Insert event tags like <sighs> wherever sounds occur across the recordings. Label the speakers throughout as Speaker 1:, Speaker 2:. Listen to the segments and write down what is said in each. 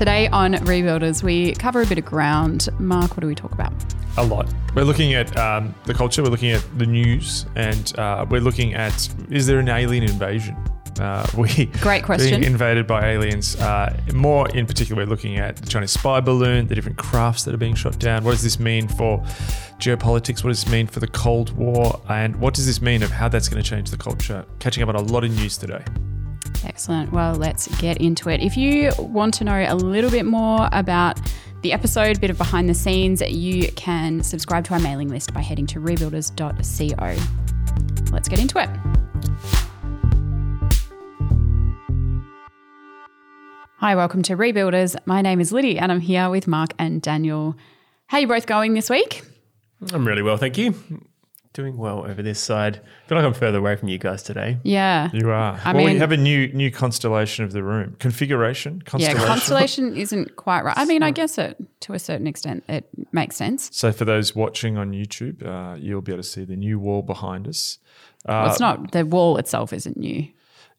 Speaker 1: Today on Rebuilders, we cover a bit of ground. Mark, what do we talk about?
Speaker 2: A lot. We're looking at um, the culture, we're looking at the news, and uh, we're looking at is there an alien invasion? Uh, <laughs> we
Speaker 1: Great question.
Speaker 2: Being invaded by aliens. Uh, more in particular, we're looking at the Chinese spy balloon, the different crafts that are being shot down. What does this mean for geopolitics? What does this mean for the Cold War? And what does this mean of how that's going to change the culture? Catching up on a lot of news today.
Speaker 1: Excellent. Well, let's get into it. If you want to know a little bit more about the episode, a bit of behind the scenes, you can subscribe to our mailing list by heading to rebuilders.co. Let's get into it. Hi, welcome to Rebuilders. My name is Liddy and I'm here with Mark and Daniel. How are you both going this week?
Speaker 3: I'm really well, thank you. Doing well over this side. I feel like I'm further away from you guys today.
Speaker 1: Yeah.
Speaker 2: You are.
Speaker 1: I
Speaker 2: well, we have a new new constellation of the room. Configuration?
Speaker 1: Yeah,
Speaker 2: Constellation?
Speaker 1: constellation isn't quite right. I mean, I guess it to a certain extent it makes sense.
Speaker 2: So for those watching on YouTube, uh, you'll be able to see the new wall behind us. Uh,
Speaker 1: Well, it's not the wall itself isn't new.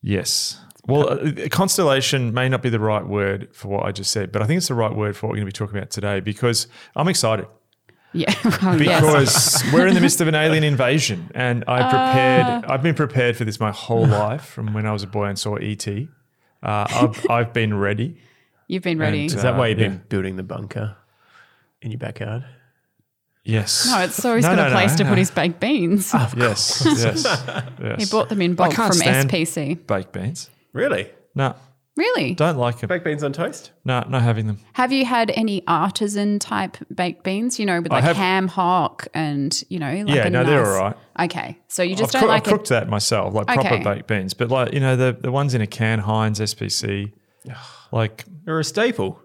Speaker 2: Yes. Well, uh, constellation may not be the right word for what I just said, but I think it's the right word for what we're going to be talking about today because I'm excited
Speaker 1: Yeah. <laughs> Well, yes.
Speaker 2: because <laughs> we're in the midst of an alien invasion, and I prepared. I've been prepared for this my whole life from when I was a boy and saw ET. Uh, I've, <laughs> I've been ready.
Speaker 1: You've been ready.
Speaker 2: And,
Speaker 3: Is that
Speaker 2: Uh,
Speaker 3: why you've
Speaker 2: yeah.
Speaker 3: been building the bunker in your backyard?
Speaker 2: Yes.
Speaker 1: no, it's so he's
Speaker 2: No,
Speaker 1: got
Speaker 2: no,
Speaker 1: a
Speaker 2: no,
Speaker 1: place to
Speaker 2: no.
Speaker 1: put his baked beans.
Speaker 2: Yes. Yes. yes.
Speaker 1: he bought them in bulk
Speaker 2: can't
Speaker 1: from
Speaker 2: stand-
Speaker 1: SPC.
Speaker 2: baked beans.
Speaker 3: Really?
Speaker 2: No,
Speaker 1: Really?
Speaker 2: don't like them.
Speaker 3: Baked beans on toast?
Speaker 2: No, not having them.
Speaker 1: Have you had any artisan type baked beans? You know, with
Speaker 2: I
Speaker 1: like
Speaker 2: have-
Speaker 1: ham hock and you know, like
Speaker 2: Yeah,
Speaker 1: a
Speaker 2: no, they're all right.
Speaker 1: Okay, so you just
Speaker 2: I've,
Speaker 1: don't
Speaker 2: coo-
Speaker 1: like
Speaker 2: I've
Speaker 1: it.
Speaker 2: cooked that myself, like proper baked beans. But like you know, the the ones in a can, Heinz, SPC, like
Speaker 3: They're a staple.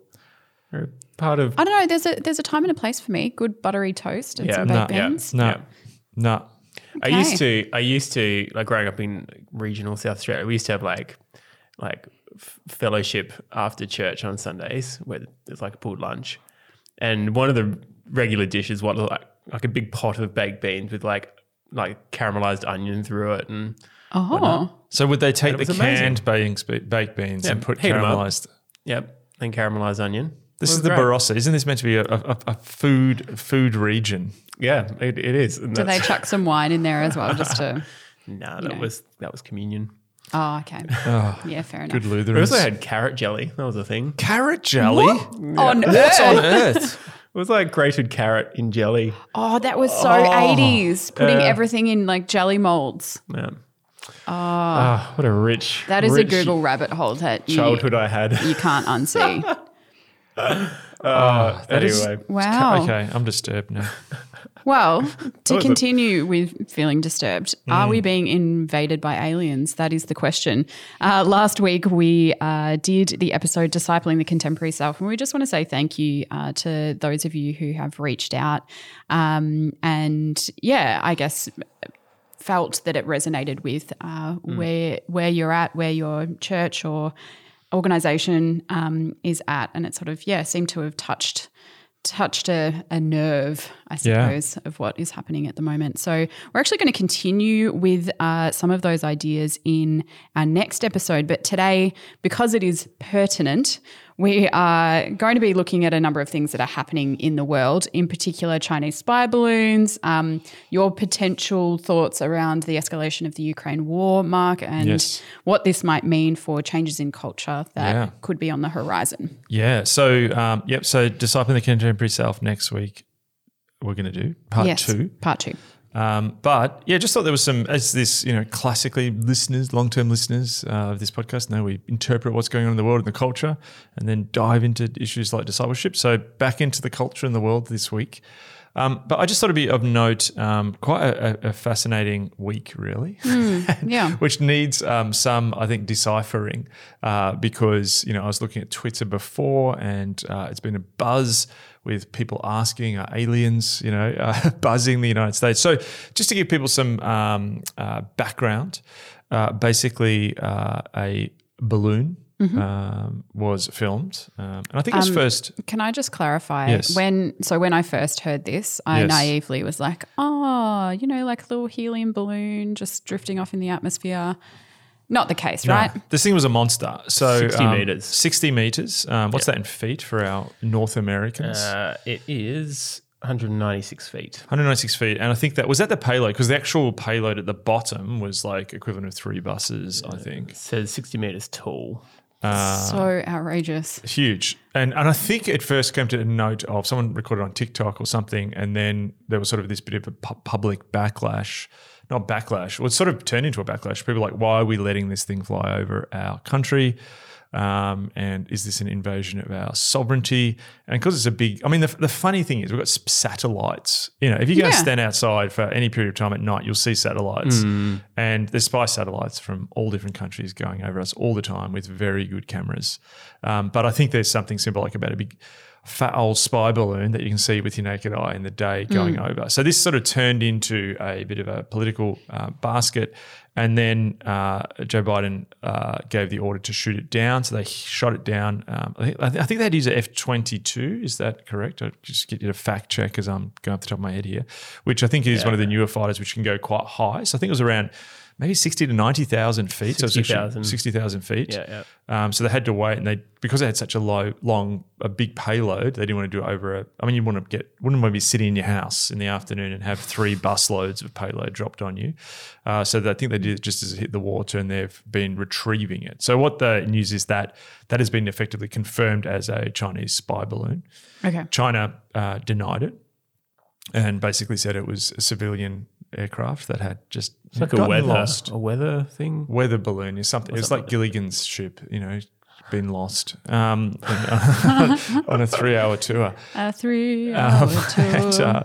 Speaker 3: They're a part of.
Speaker 1: I don't know. There's a there's a time and a place for me. Good buttery toast and
Speaker 3: Yeah,
Speaker 1: some
Speaker 3: no,
Speaker 1: baked
Speaker 3: yeah.
Speaker 1: beans.
Speaker 2: no,
Speaker 3: Yeah.
Speaker 2: no.
Speaker 3: I used to, I used to, like growing up in regional South Australia, we used to have like, like f- fellowship after church on Sundays where there's like a pooled lunch. And one of the regular dishes was like, like a big pot of baked beans with like, like caramelized onion through it and
Speaker 1: Oh,
Speaker 2: So would they take the
Speaker 3: it amazing.
Speaker 2: canned baked, baked beans
Speaker 3: Yeah,
Speaker 2: and put
Speaker 3: heat 'em up.
Speaker 2: caramelized?
Speaker 3: Yep. And caramelized onion.
Speaker 2: This is the
Speaker 3: great.
Speaker 2: Barossa. Isn't this meant to be a, a, a food food region?
Speaker 3: Yeah, it, it is. And
Speaker 1: do they chuck some wine in there as well, just to? <laughs>
Speaker 3: No, that
Speaker 1: know.
Speaker 3: was that was communion.
Speaker 1: Oh, okay. yeah, fair enough.
Speaker 2: Good Lutherans.
Speaker 3: We
Speaker 2: Lutherans.
Speaker 3: also had carrot jelly. That was a thing.
Speaker 2: carrot jelly.
Speaker 1: On
Speaker 2: What's
Speaker 1: earth.
Speaker 2: on earth?
Speaker 3: It was like grated carrot in jelly.
Speaker 1: Oh, that was so 80s, putting
Speaker 3: uh,
Speaker 1: everything in like jelly molds.
Speaker 3: Yeah. Ah, what a rich.
Speaker 1: That is a Google rabbit hole that you,
Speaker 3: childhood I had.
Speaker 1: you can't unsee. <laughs>
Speaker 3: Uh,
Speaker 2: is-
Speaker 3: anyway,
Speaker 1: Wow.
Speaker 2: Okay, I'm disturbed now. <laughs>
Speaker 1: Well, to <laughs>
Speaker 3: was a-
Speaker 1: continue with feeling disturbed, are we being invaded by aliens? That is the question. Uh, last week, we uh, did the episode Discipling the Contemporary Self, and we just want to say thank you uh, to those of you who have reached out. Um, and yeah, I guess felt that it resonated with uh, where where you're at, where your church or organization um, is at, and it sort of yeah seemed to have touched touched a, a nerve, I
Speaker 2: Yeah.
Speaker 1: suppose, of what is happening at the moment. So we're actually going to continue with uh, some of those ideas in our next episode. But today, because it is pertinent, we are going to be looking at a number of things that are happening in the world, in particular Chinese spy balloons, um, your potential thoughts around the escalation of the Ukraine war, Mark, and
Speaker 2: Yes.
Speaker 1: what this might mean for changes in culture that
Speaker 2: Yeah.
Speaker 1: could be on the horizon.
Speaker 2: Yeah. So, um, yep. So, discipling the contemporary self next week. We're going to do part
Speaker 1: yes,
Speaker 2: two.
Speaker 1: part two.
Speaker 2: Um, but yeah, just thought there was some as this, you know, classically listeners, long term listeners uh, of this podcast know we interpret what's going on in the world and the culture, and then dive into issues like discipleship. So back into the culture and the world this week. Um, but I just thought it'd be of note, um, quite a, a- a fascinating week, really,
Speaker 1: Yeah. <laughs>
Speaker 2: which needs um, some, I think, deciphering uh, because you know I was looking at Twitter before, and uh, it's been a buzz with people asking, are aliens, you know, <laughs> uh, buzzing the United States? So just to give people some um, uh, background, uh, basically uh, a balloon. Um, was filmed, um, and I think it was first.
Speaker 1: Can I just clarify?
Speaker 2: Yes.
Speaker 1: When so when I first heard this, I
Speaker 2: Yes.
Speaker 1: naively was like, "Oh, you know, like a little helium balloon just drifting off in the atmosphere." Not the case,
Speaker 2: No,
Speaker 1: right?
Speaker 2: This thing was a monster. So
Speaker 3: 60
Speaker 2: um,
Speaker 3: meters.
Speaker 2: 60 meters. Um, what's that in feet for our North Americans?
Speaker 3: Uh, it is 196 feet.
Speaker 2: 196 feet. And I think that was that the payload because the actual payload at the bottom was like equivalent of three buses, I think.
Speaker 3: It says 60 meters tall.
Speaker 1: so outrageous.
Speaker 2: Huge. And and I think it first came to a note of someone recorded on TikTok or something, and then there was sort of this bit of a pu- public backlash. Not backlash. Well, it sort of turned into a backlash. People were like, why are we letting this thing fly over our country? Um, and is this an invasion of our sovereignty? And because it's a big, I mean, the, the funny thing is we've got satellites. You know, if you go
Speaker 1: Yeah.
Speaker 2: stand outside for any period of time at night, you'll see satellites. And there's spy satellites from all different countries going over us all the time with very good cameras. Um, but I think there's something symbolic about a big fat old spy balloon that you can see with your naked eye in the day going over. So this sort of turned into a bit of a political uh, basket. And then uh, Joe Biden uh, gave the order to shoot it down. So they shot it down. Um, I, think, I thi- I think they'd use a F 22. Is that correct? I just get you to fact check as I'm going off the top of my head here, which I think is one of the newer fighters, which can go quite high. So I think it was around maybe 60 to 90,000 feet. So it's
Speaker 3: 60,000.
Speaker 2: 60,000 feet.
Speaker 3: Yeah, yeah.
Speaker 2: Um, so they had to wait, and they because they had such a low, long, a big payload, they didn't want to do it over a. I mean, you want to get wouldn't want to be sitting in your house in the afternoon and have three bus loads of payload dropped on you. Uh, so I think they did it just as it hit the water, and they've been retrieving it. So what the news is that that has been effectively confirmed as a Chinese spy balloon.
Speaker 1: Okay.
Speaker 2: China uh, denied it and basically said it was a civilian aircraft that had just
Speaker 3: It's like a weather,
Speaker 2: lost
Speaker 3: a weather thing.
Speaker 2: weather balloon or something. It was like Gilligan's ship, you know, been lost um, <laughs> on a three-hour tour.
Speaker 1: A three hour <laughs> tour.
Speaker 2: And, uh,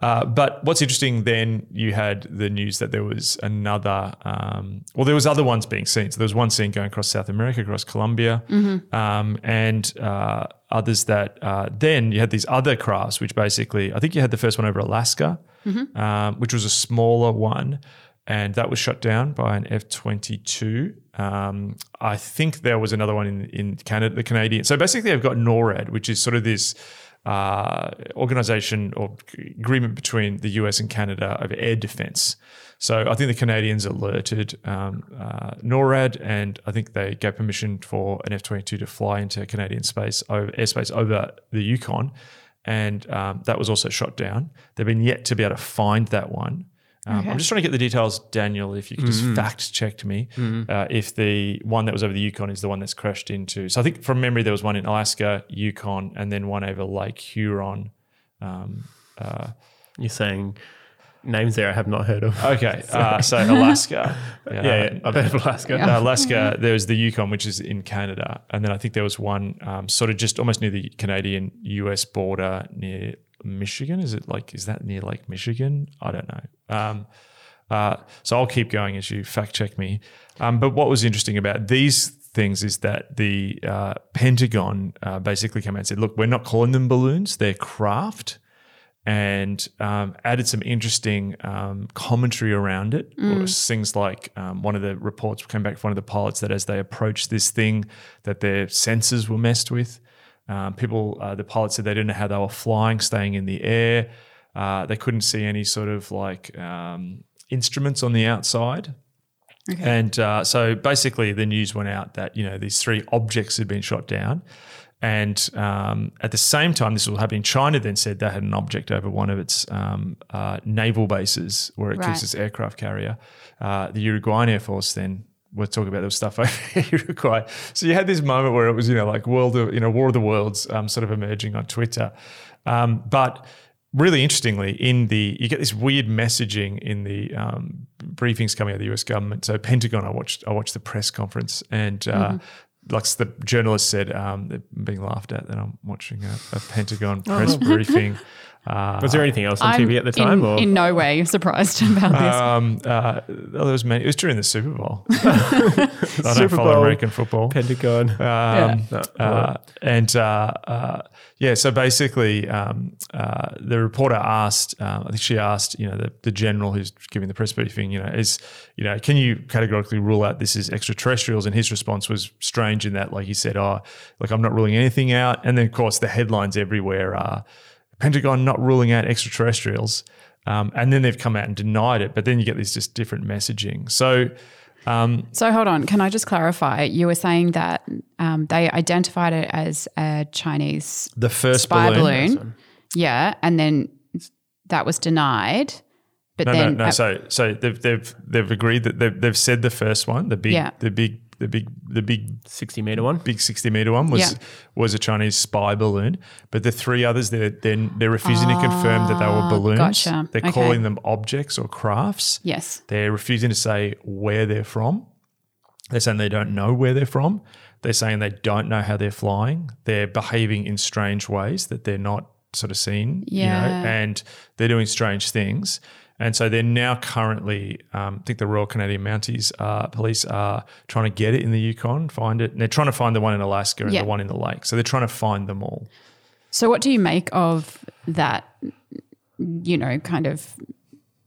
Speaker 2: uh, but what's interesting then, you had the news that there was another. Um, well, there was other ones being seen. So there was one seen going across South America, across Colombia, um, and uh, others that. Uh, then you had these other crafts, which basically, I think you had the first one over Alaska, um, which was a smaller one, and that was shut down by an F twenty two. Um, I think there was another one in in Canada, the Canadian. So basically, they've got NORAD, which is sort of this uh, organization or agreement between the US and Canada over air defense. So I think the Canadians alerted um, uh, NORAD, and I think they gave permission for an F twenty two to fly into Canadian space over airspace over the Yukon, and um, that was also shot down. They've been yet to be able to find that one. Um,
Speaker 1: Okay.
Speaker 2: I'm just trying to get the details, Daniel. If you could just fact check me, uh, if the one that was over the Yukon is the one that's crashed into. So I think from memory there was one in Alaska, Yukon, and then one over Lake Huron. Um, uh,
Speaker 3: You're saying names there I have not heard of.
Speaker 2: okay, <laughs> uh, so Alaska. <laughs>
Speaker 3: yeah, yeah, I've heard of Alaska.
Speaker 2: Uh, Alaska, there was the Yukon, which is in Canada, and then I think there was one um, sort of just almost near the Canadian US border near Michigan. Is it like is that near Lake Michigan? I don't know. Um, uh, so I'll keep going as you fact check me. Um, but what was interesting about these things is that the uh, Pentagon uh, basically came out and said, "Look, we're not calling them balloons; they're craft." and um, added some interesting um, commentary around it. Or things like um, one of the reports came back from one of the pilots that as they approached this thing, that their sensors were messed with. Um, people, uh, the pilot said they didn't know how they were flying, staying in the air. Uh, they couldn't see any sort of like um, instruments on the outside. And uh, so basically, the news went out that you know these three objects had been shot down, and um, at the same time, this was happening. China then said they had an object over one of its um, uh, naval bases where it
Speaker 1: Right.
Speaker 2: keeps its aircraft carrier. Uh, the Uruguayan Air Force then we're talking about there was stuff over <laughs> Uruguay. So you had this moment where it was, you know, like world, of, you know, War of the Worlds, um, sort of emerging on Twitter. Um, but really interestingly, in the you get this weird messaging in the um, briefings coming out of the U.S. government. So Pentagon, I watched, I watched the press conference, and uh, like the journalist said, um, they're being laughed at that I'm watching a, a Pentagon press <laughs> briefing. Uh,
Speaker 3: Was there anything else on
Speaker 1: I'm
Speaker 3: TV at the time?
Speaker 1: in,
Speaker 3: or
Speaker 1: in no way <laughs> surprised about this.
Speaker 2: um, uh, there was many, it was during the Super Bowl. <laughs> <laughs> I don't
Speaker 3: Super
Speaker 2: follow
Speaker 3: Bowl.
Speaker 2: American football.
Speaker 3: Pentagon?
Speaker 2: Um,
Speaker 3: No,
Speaker 2: uh, and uh, uh, yeah, so basically, um, uh, the reporter asked, um, I think she asked, you know, the, the general who's giving the press briefing, you know, is, you know, can you categorically rule out this is extraterrestrials? And his response was strange in that, like he said, oh, like I'm not ruling anything out. And then, of course, the headlines everywhere are Pentagon not ruling out extraterrestrials. Um, and then they've come out and denied it. But then you get this just different messaging. So,
Speaker 1: so hold on. Can I just clarify? You were saying that um, they identified it as a Chinese
Speaker 2: The first
Speaker 1: spy
Speaker 2: balloon.
Speaker 1: balloon. Yeah, and then that was denied. But
Speaker 2: No,
Speaker 1: then
Speaker 2: no, no.
Speaker 1: uh,
Speaker 2: So, so they've they've they've agreed that they've, they've said the first one, the big,
Speaker 1: Yeah.
Speaker 2: the big, the big, the big,
Speaker 3: 60 meter one.
Speaker 2: big sixty meter one was
Speaker 1: Yeah.
Speaker 2: was a Chinese spy balloon. But the three others, they're they're, they're refusing to confirm that they were balloons.
Speaker 1: Ah, gotcha.
Speaker 2: They're
Speaker 1: Okay.
Speaker 2: calling them objects or crafts.
Speaker 1: yes,
Speaker 2: They're refusing to say where they're from. They're saying they don't know where they're from. They're saying they don't know how they're flying. They're behaving in strange ways that they're not sort of seen. You
Speaker 1: Yeah.
Speaker 2: know, and they're doing strange things. And so they're now currently, um, I think the Royal Canadian Mounties uh, Police are trying to get it in the Yukon, find it. And they're trying to find the one in Alaska and
Speaker 1: Yeah.
Speaker 2: the one in the lake. So they're trying to find them all.
Speaker 1: So, what do you make of that, you know, kind of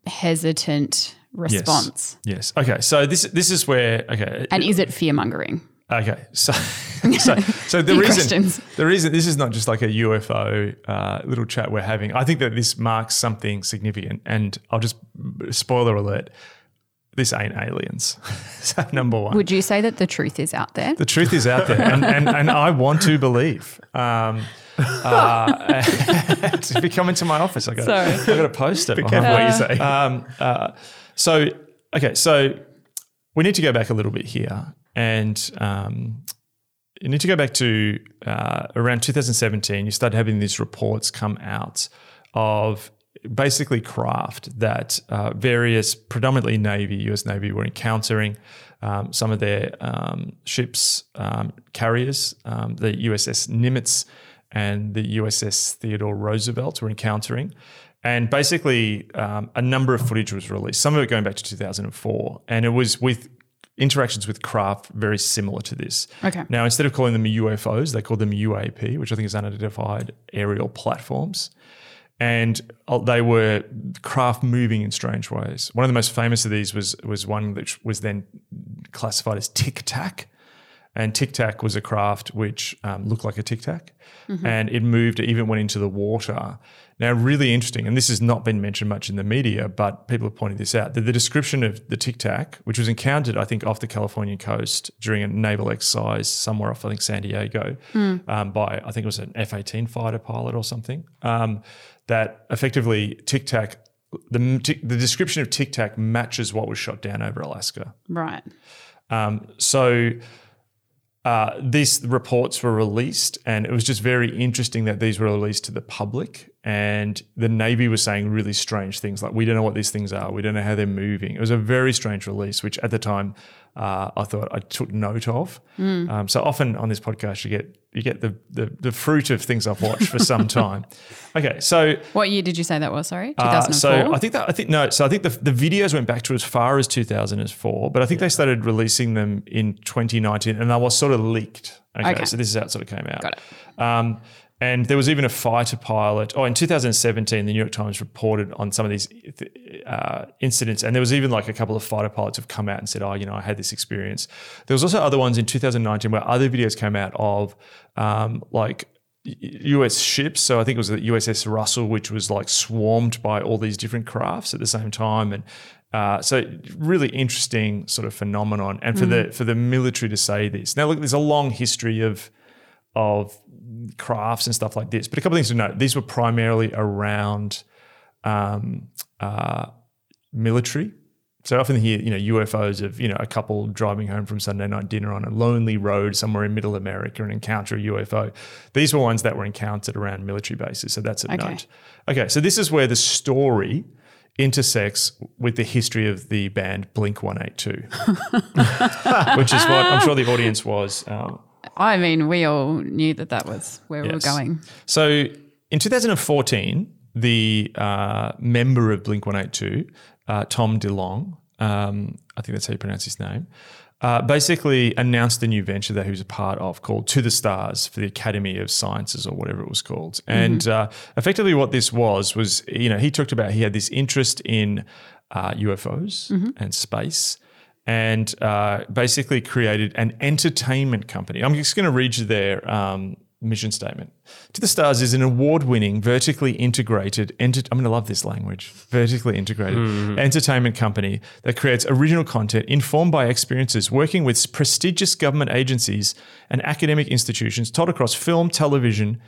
Speaker 1: hesitant response?
Speaker 2: Yes. Okay. So this this is where okay.
Speaker 1: And is it fear mongering?
Speaker 2: Okay, <laughs> so <laughs> so, so the reason
Speaker 1: questions.
Speaker 2: the reason this is not just like a UFO uh, little chat we're having. I think that this marks something significant, and I'll just spoiler alert: this ain't aliens. <laughs> so number one,
Speaker 1: Would you say that the truth is out there?
Speaker 2: the truth is out there, and and, and I want to believe. Um, uh, if you come into my office, I got
Speaker 1: Sorry.
Speaker 2: I got a poster. Be
Speaker 3: careful what you say.
Speaker 2: um, uh, so, okay, so we need to go back a little bit here, and um, you need to go back to uh, around 2017. You started having these reports come out of basically craft that uh, various, predominantly Navy, US Navy, were encountering. Um, some of their um, ships, um, carriers, um, the USS Nimitz and the USS Theodore Roosevelt were encountering. And basically, um, a number of footage was released, some of it going back to 2004. And it was with interactions with craft very similar to this.
Speaker 1: Okay.
Speaker 2: Now, instead of calling them UFOs, they called them UAP, which I think is unidentified aerial platforms. And uh, they were craft moving in strange ways. One of the most famous of these was was one which was then classified as Tic Tac. And Tic Tac was a craft which um, looked like a Tic Tac, and it moved. It even went into the water. Now, really interesting, and this has not been mentioned much in the media, but people have pointed this out. That the description of the Tic Tac, which was encountered, I think, off the Californian coast during a naval exercise somewhere off, I think, San Diego, um, by I think it was an F-18 fighter pilot or something. Um, that effectively Tic Tac, the the description of Tic Tac matches what was shot down over Alaska.
Speaker 1: Right.
Speaker 2: Um, so uh, these reports were released, and it was just very interesting that these were released to the public. And the Navy was saying really strange things like, "We don't know what these things are. We don't know how they're moving." It was a very strange release, which at the time uh, I thought I took note of. Um, so often on this podcast, you get you get the, the the fruit of things I've watched for some <laughs> time. Okay, so
Speaker 1: What year did you say that was? Sorry,
Speaker 2: uh,
Speaker 1: 2004.
Speaker 2: so I think that I think no. So I think the, the videos went back to as far as 2004, but I think they started releasing them in 2019, and they was sort of leaked. Okay,
Speaker 1: Okay.
Speaker 2: so this is how it sort of came out.
Speaker 1: Got
Speaker 2: it. Um, and there was even a fighter pilot. Oh, in 2017, the New York Times reported on some of these uh, incidents, and there was even like a couple of fighter pilots have come out and said, "Oh, you know, I had this experience." There was also other ones in 2019 where other videos came out of um, like US ships. So I think it was the USS Russell, which was like swarmed by all these different crafts at the same time. And uh, so really interesting sort of phenomenon. And for the for the military to say this. Now look, there's a long history of of crafts and stuff like this. But a couple of things to note. These were primarily around um, uh, military. So I often hear, you know, UFOs of, you know, a couple driving home from Sunday night dinner on a lonely road somewhere in middle America and encounter a UFO. These were ones that were encountered around military bases. So that's a
Speaker 1: Okay.
Speaker 2: note. Okay, so this is where the story intersects with the history of the band Blink 182, <laughs> which is what I'm sure the audience was. Um,
Speaker 1: I mean, we all knew that that was where we were going.
Speaker 2: So in 2014, the uh, member of Blink 182, uh, Tom DeLonge, um, I think that's how you pronounce his name, uh, basically announced a new venture that he was a part of called To the Stars for the Academy of Sciences or whatever it was called. And uh, effectively, what this was was, you know, he talked about he had this interest in uh, UFOs and space and uh, basically created an entertainment company. I'm just going to read you their um, mission statement. To the Stars is an award winning, vertically integrated, enter- I'm going to love this language, vertically integrated entertainment company that creates original content informed by experiences working with prestigious government agencies and academic institutions taught across film, television,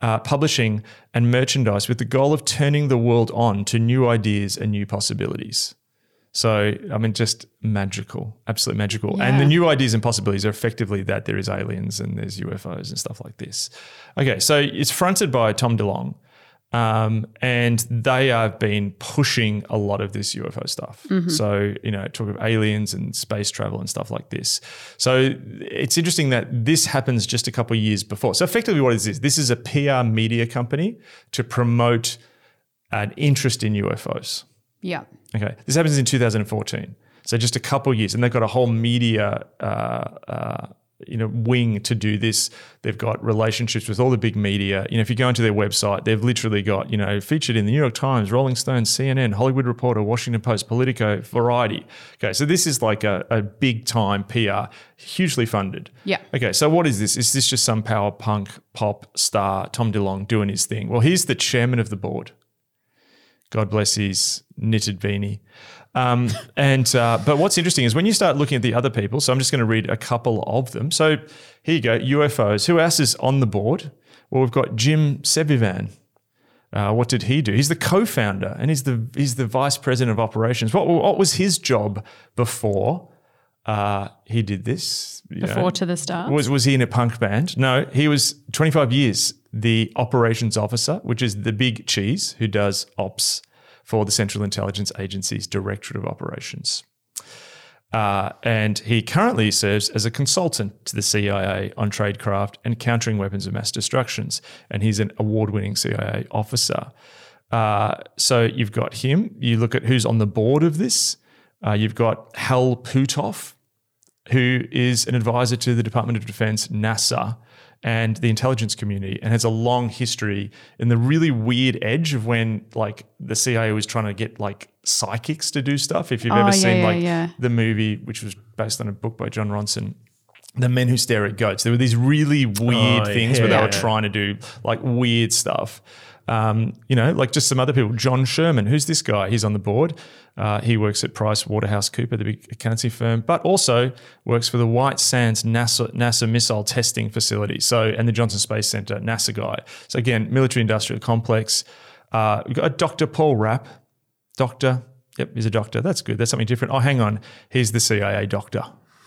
Speaker 2: uh, publishing, and merchandise with the goal of turning the world on to new ideas and new possibilities. So, I mean, just magical, absolutely magical. And the new ideas and possibilities are effectively that there is aliens and there's UFOs and stuff like this. Okay, so it's fronted by Tom DeLonge, um, and they have been pushing a lot of this UFO stuff. So, you know, talk of aliens and space travel and stuff like this. So it's interesting that this happens just a couple of years before. So effectively, what is this? This is a PR media company to promote an interest in UFOs.
Speaker 1: Yeah.
Speaker 2: Okay, this happens in 2014, so just a couple years, and they've got a whole media, uh, uh, you know, wing to do this. They've got relationships with all the big media. You know, if you go into their website, they've literally got you know featured in the New York Times, Rolling Stone, CNN, Hollywood Reporter, Washington Post, Politico, Variety. Okay, so this is like a, a big time PR, hugely funded.
Speaker 1: Yeah.
Speaker 2: Okay, so what is this? Is this just some power punk pop star Tom DeLonge doing his thing? Well, he's the chairman of the board. God bless his knitted beanie. Um, <laughs> and uh, but what's interesting is when you start looking at the other people. So I'm just going to read a couple of them. So here you go, UFOs. Who else is on the board? Well, we've got Jim Semivan. Uh, what did he do? He's the co-founder and he's the he's the vice president of operations. What what was his job before uh, he did this? You know?
Speaker 1: Before to the stars.
Speaker 2: Was was he in a punk band? No, he was 25 years the operations officer, which is the big cheese who does ops for the Central Intelligence Agency's Directorate of Operations. Uh, and he currently serves as a consultant to the CIA on tradecraft and countering weapons of mass destructions. And he's an award winning CIA officer. Uh, so you've got him. You look at who's on the board of this. Uh, you've got Hal Puthoff, who is an advisor to the Department of Defense, NASA, and the intelligence community, and has a long history in the really weird edge of when like the CIA was trying to get like psychics to do stuff. If you've
Speaker 1: Oh,
Speaker 2: ever
Speaker 1: yeah,
Speaker 2: seen
Speaker 1: yeah,
Speaker 2: like
Speaker 1: yeah.
Speaker 2: the movie, which was based on a book by Jon Ronson. The Men Who Stare at Goats. There were these really weird
Speaker 3: Oh,
Speaker 2: things where they were
Speaker 3: yeah.
Speaker 2: trying to do like weird stuff. Um, you know, like just some other people. John Sherman, who's this guy? He's on the board. Uh, he works at Price Waterhouse Cooper, the big accountancy firm, but also works for the White Sands NASA, NASA missile testing facility. So, and the Johnson Space Center, NASA guy. So again, military industrial complex. Uh, we've got Dr. Paul Rapp, doctor. Yep, he's a doctor. That's good. That's something different. Oh, hang on. He's the CIA doctor.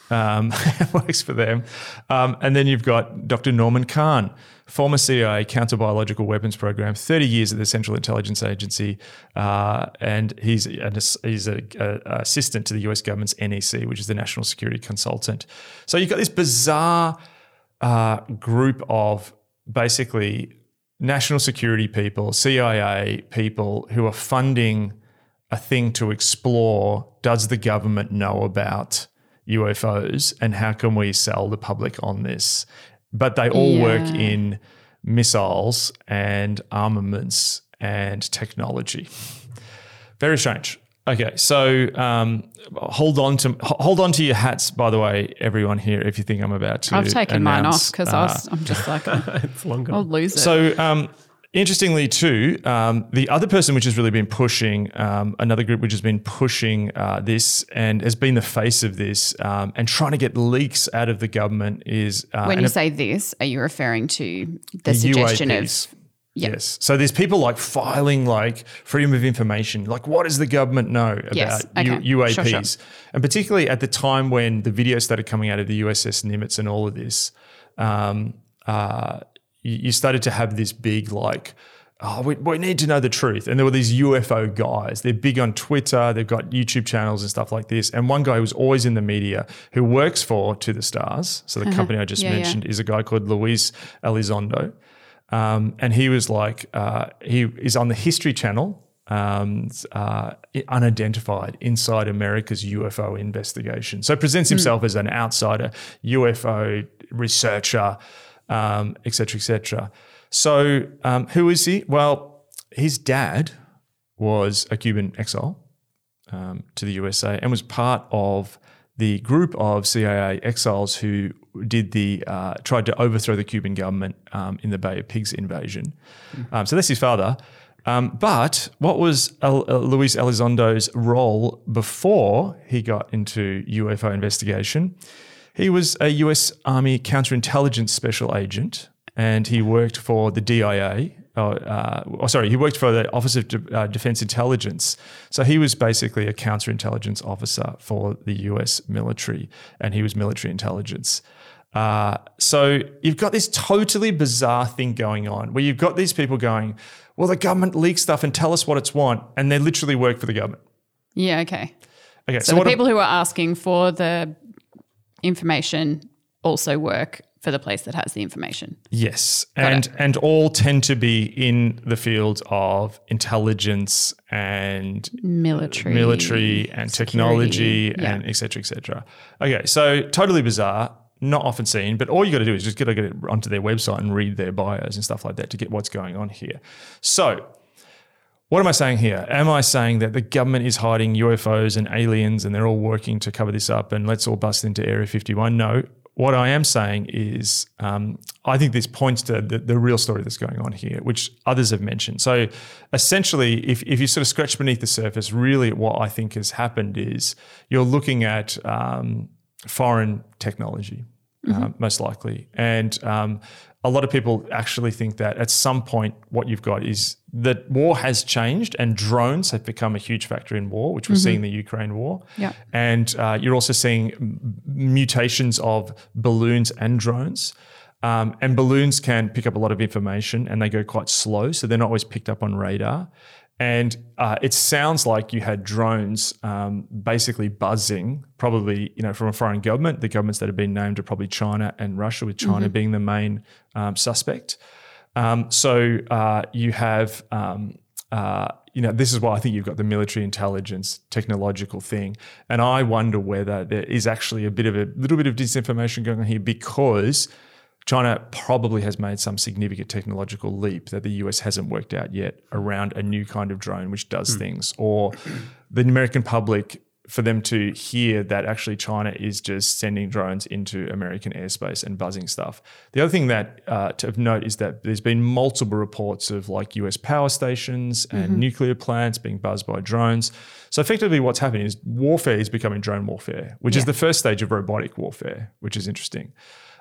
Speaker 2: Um, <laughs> works for them. Um, and then you've got Dr. Norman Kahn, former CIA counter biological weapons program, 30 years at the Central Intelligence Agency. Uh, and he's, an, he's a, a assistant to the US government's NEC, which is the National Security Consultant. So you've got this bizarre uh, group of basically national security people, CIA people who are funding a thing to explore does the government know about UFOs and how can we sell the public on this? But they all work in missiles and armaments and technology. Very strange. Okay, so um, hold on to hold on to your hats, by the way, everyone here. If you think I'm about to,
Speaker 1: I've taken mine off because
Speaker 2: uh,
Speaker 1: I'm just like, <laughs>
Speaker 3: it's longer.
Speaker 1: I'll lose it.
Speaker 2: so, um, interestingly, too, um, the other person which has really been pushing, um, another group which has been pushing uh, this and has been the face of this um, and trying to get leaks out of the government is uh,
Speaker 1: when you
Speaker 2: a-
Speaker 1: say this, are you referring to the,
Speaker 2: the
Speaker 1: suggestion
Speaker 2: UAPs.
Speaker 1: of Yeah.
Speaker 2: Yes. So there's people like filing like freedom of information. Like, what does the government know about
Speaker 1: Yes.
Speaker 2: U- UAPs?
Speaker 1: Sure, sure.
Speaker 2: And particularly at the time when the videos started coming out of the USS Nimitz and all of this, um, uh, you, started to have this big like. Oh, we, we need to know the truth. And there were these UFO guys. They're big on Twitter. They've got YouTube channels and stuff like this. And one guy who was always in the media who works for To the Stars, so the company I just
Speaker 1: Uh-huh. Yeah, yeah.
Speaker 2: mentioned, is a guy called Luis Elizondo. Um, and he was like, uh, he is on the History Channel, um, uh, unidentified inside America's UFO investigation. So presents himself as an outsider, UFO researcher, um, et cetera, et cetera. So um, who is he? Well, his dad was a Cuban exile um, to the USA and was part of the group of CIA exiles who did the uh, tried to overthrow the Cuban government um, in the Bay of Pigs invasion. Um, so that's his father. Um, but what was El- El- Luis Elizondo's role before he got into UFO investigation? He was a US Army counterintelligence special agent and he worked for the DIA. Uh, uh, oh, sorry, he worked for the Office of De- uh, Defense Intelligence. So he was basically a counterintelligence officer for the US military and he was military intelligence. Uh, so you've got this totally bizarre thing going on where you've got these people going, well, the government leaks stuff and tell us what it's want, and they literally work for the government.
Speaker 1: Yeah, okay.
Speaker 2: Okay,
Speaker 1: So,
Speaker 2: so,
Speaker 1: the people who are asking for the information also work for the place that has the information.
Speaker 2: yes, and and all tend to be in the field of intelligence and
Speaker 1: Military.
Speaker 2: military and
Speaker 1: security,
Speaker 2: technology
Speaker 1: yeah.
Speaker 2: and et cetera, et cetera. Okay, so totally bizarre, not often seen, but all you got to do is just get, get it onto their website and read their bios and stuff like that to get what's going on here. So, what am I saying here? Am I saying that the government is hiding UFOs and aliens and they're all working to cover this up and let's all bust into Area 51? No. What I am saying is, um, I think this points to the, the real story that's going on here, which others have mentioned. So, essentially, if, if you sort of scratch beneath the surface, really what I think has happened is you're looking at um, foreign technology, uh, most likely. And um, a lot of people actually think that at some point, what you've got is that war has changed and drones have become a huge factor in war, which we're seeing in the Ukraine war.
Speaker 1: Yeah.
Speaker 2: And uh, you're also seeing mutations of balloons and drones. Um, and balloons can pick up a lot of information and they go quite slow, so they're not always picked up on radar. And uh, it sounds like you had drones um, basically buzzing, probably you know from a foreign government. The governments that have been named are probably China and Russia, with China being the main um, suspect. Um, so uh, you have, um, uh, you know, this is why I think you've got the military intelligence technological thing, and I wonder whether there is actually a bit of a little bit of disinformation going on here because China probably has made some significant technological leap that the US hasn't worked out yet around a new kind of drone which does things, or the American public for them to hear that actually China is just sending drones into American airspace and buzzing stuff. The other thing that uh, to note is that there's been multiple reports of like US power stations and nuclear plants being buzzed by drones. So effectively, what's happening is warfare is becoming drone warfare, which is the first stage of robotic warfare, which is interesting.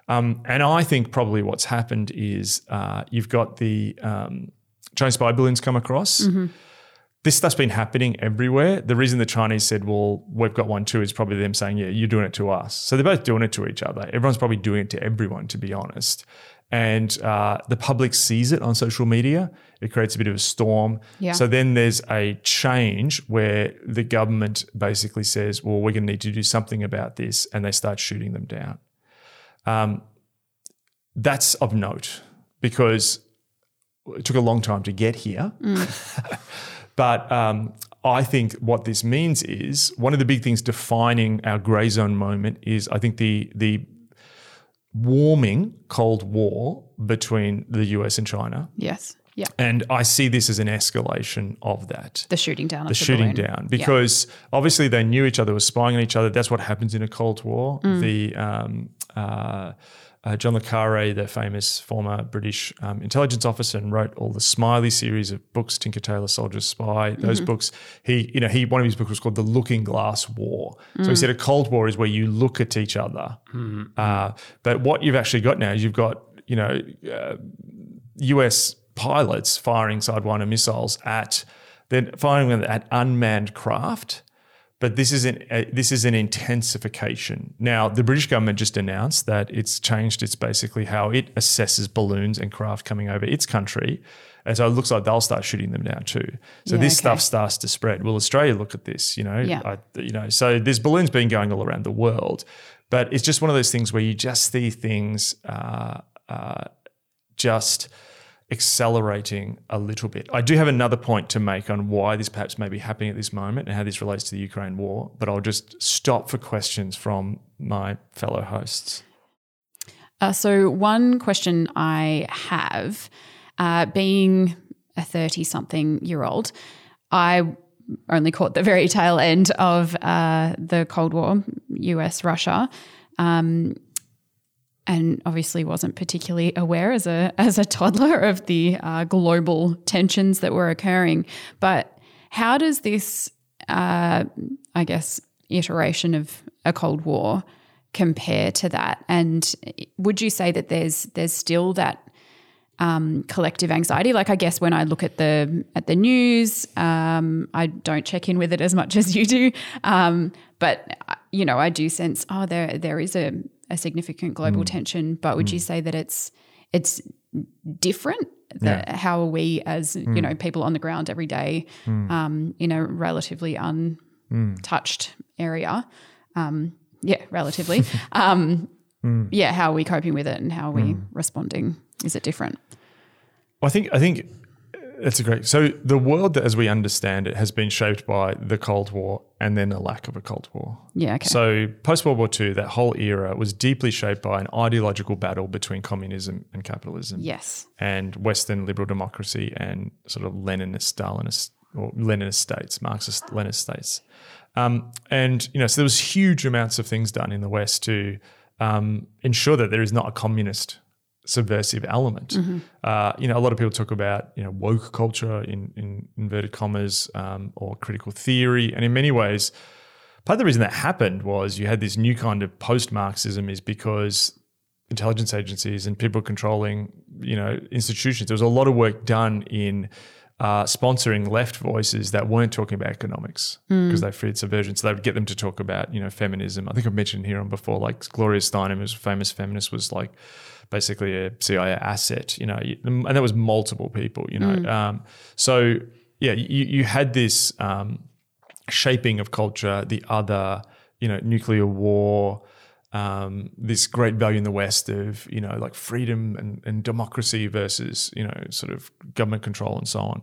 Speaker 2: Um, and I think probably what's happened is uh, you've got the um, Chinese spy balloons come across. This stuff's been happening everywhere. The reason the Chinese said, well, we've got one too, is probably them saying, yeah, you're doing it to us. So they're both doing it to each other. Everyone's probably doing it to everyone, to be honest. And uh, the public sees it on social media. It creates a bit of a storm.
Speaker 1: Yeah.
Speaker 2: So then there's a change where the government basically says, well, we're going to need to do something about this. And they start shooting them down. Um, that's of note because it took a long time to get here. <laughs> but um, I think what this means is one of the big things defining our grey zone moment is I think the the warming Cold War between the US and China.
Speaker 1: Yes. Yeah.
Speaker 2: And I see this as an escalation of that
Speaker 1: The shooting down
Speaker 2: the
Speaker 1: the
Speaker 2: shooting
Speaker 1: balloon.
Speaker 2: down because obviously they knew each other were spying on each other. That's what happens in a Cold War.
Speaker 1: Mm.
Speaker 2: The um, uh, uh, John le Carre, the famous former British um, intelligence officer, and wrote all the Smiley series of books, Tinker Tailor Soldier Spy.
Speaker 1: Mm-hmm.
Speaker 2: Those books, he you know he one of his books was called The Looking Glass War. So he
Speaker 1: Mm.
Speaker 2: said a Cold War is where you look at each other. Uh, but what you've actually got now is you've got you know uh, US pilots firing Sidewinder missiles at they're firing them at unmanned craft. But this is an uh, this is an intensification. Now, the British government just announced that it's changed. It's basically how it assesses balloons and craft coming over its country, and so it looks like they'll start shooting them down too. So
Speaker 1: Yeah,
Speaker 2: this
Speaker 1: okay.
Speaker 2: stuff starts to spread. Will Australia look at this? You know,
Speaker 1: Yeah.
Speaker 2: I, you know. So there's balloons being going all around the world, but it's just one of those things where you just see things uh, uh, just accelerating a little bit. I do have another point to make on why this perhaps may be happening at this moment and how this relates to the Ukraine war, but I'll just stop for questions from my fellow hosts.
Speaker 1: Uh, so, one question I have uh, being a 30 something year old, I only caught the very tail end of uh, the Cold War, US Russia. Um, and obviously wasn't particularly aware as a as a toddler of the uh, global tensions that were occurring. But how does this, uh, I guess, iteration of a Cold War compare to that? And would you say that there's there's still that um, collective anxiety. Like I guess when I look at the at the news, um, I don't check in with it as much as you do, um, but you know I do sense oh there there is a, a significant global mm. tension. But would mm. you say that it's it's different? The, yeah. How are we as mm. you know people on the ground every day mm. um, in a relatively untouched area? Um, yeah, relatively. <laughs> Um, mm. yeah, how are we coping with it and how are we responding? Is it different?
Speaker 2: I think I think that's a great. So the world that, as we understand it, has been shaped by the Cold War and then a lack of a Cold War.
Speaker 1: Yeah. Okay.
Speaker 2: So post World War II, that whole era was deeply shaped by an ideological battle between communism and capitalism.
Speaker 1: Yes.
Speaker 2: And Western liberal democracy and sort of Leninist, Stalinist, or Leninist states, Marxist, Leninist states. Um, and you know, so there was huge amounts of things done in the West to um, ensure that there is not a communist subversive element. Mm-hmm. Uh, you know, a lot of people talk about you know woke culture in, in inverted commas um, or critical theory, and in many ways, part of the reason that happened was you had this new kind of post-Marxism is because intelligence agencies and people controlling you know institutions. There was a lot of work done in uh, sponsoring left voices that weren't talking about economics because mm. they feared subversion. So they would get them to talk about, you know, feminism. I think I've mentioned here on before, like Gloria Steinem, who's a famous feminist, was like, basically a CIA asset, you know, and there was multiple people, you know. Mm. Um, so yeah, you, you had this um, shaping of culture, the other, you know, nuclear war, um, this great value in the West of, you know, like freedom and, and democracy versus, you know, sort of government control and so on.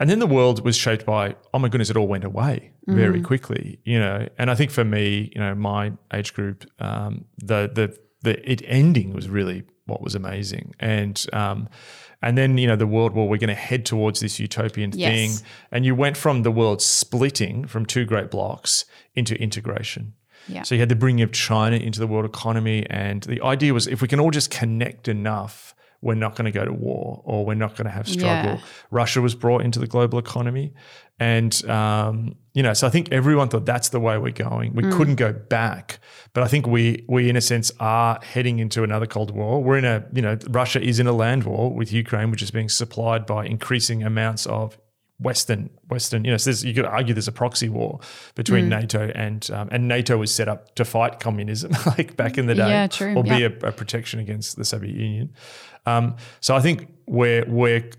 Speaker 2: And then the world was shaped by, oh my goodness, it all went away very mm. quickly, you know. And I think for me, you know, my age group, um, the the the it ending was really what was amazing. And um, and then you know the world war we're going to head towards this utopian yes. thing. And you went from the world splitting from two great blocks into integration.
Speaker 1: Yeah.
Speaker 2: So you had the bringing of China into the world economy, and the idea was if we can all just connect enough we're not going to go to war or we're not going to have struggle. Yeah. Russia was brought into the global economy. And, um, you know, so I think everyone thought that's the way we're going. We mm. couldn't go back. But I think we, we, in a sense, are heading into another Cold War. We're in a, you know, Russia is in a land war with Ukraine, which is being supplied by increasing amounts of Western, Western, you know, so you could argue there's a proxy war between mm. NATO and um, and NATO was set up to fight communism, <laughs> like back in the day,
Speaker 1: yeah, true.
Speaker 2: or be a, a, protection against the Soviet Union. Um, so I think we're we're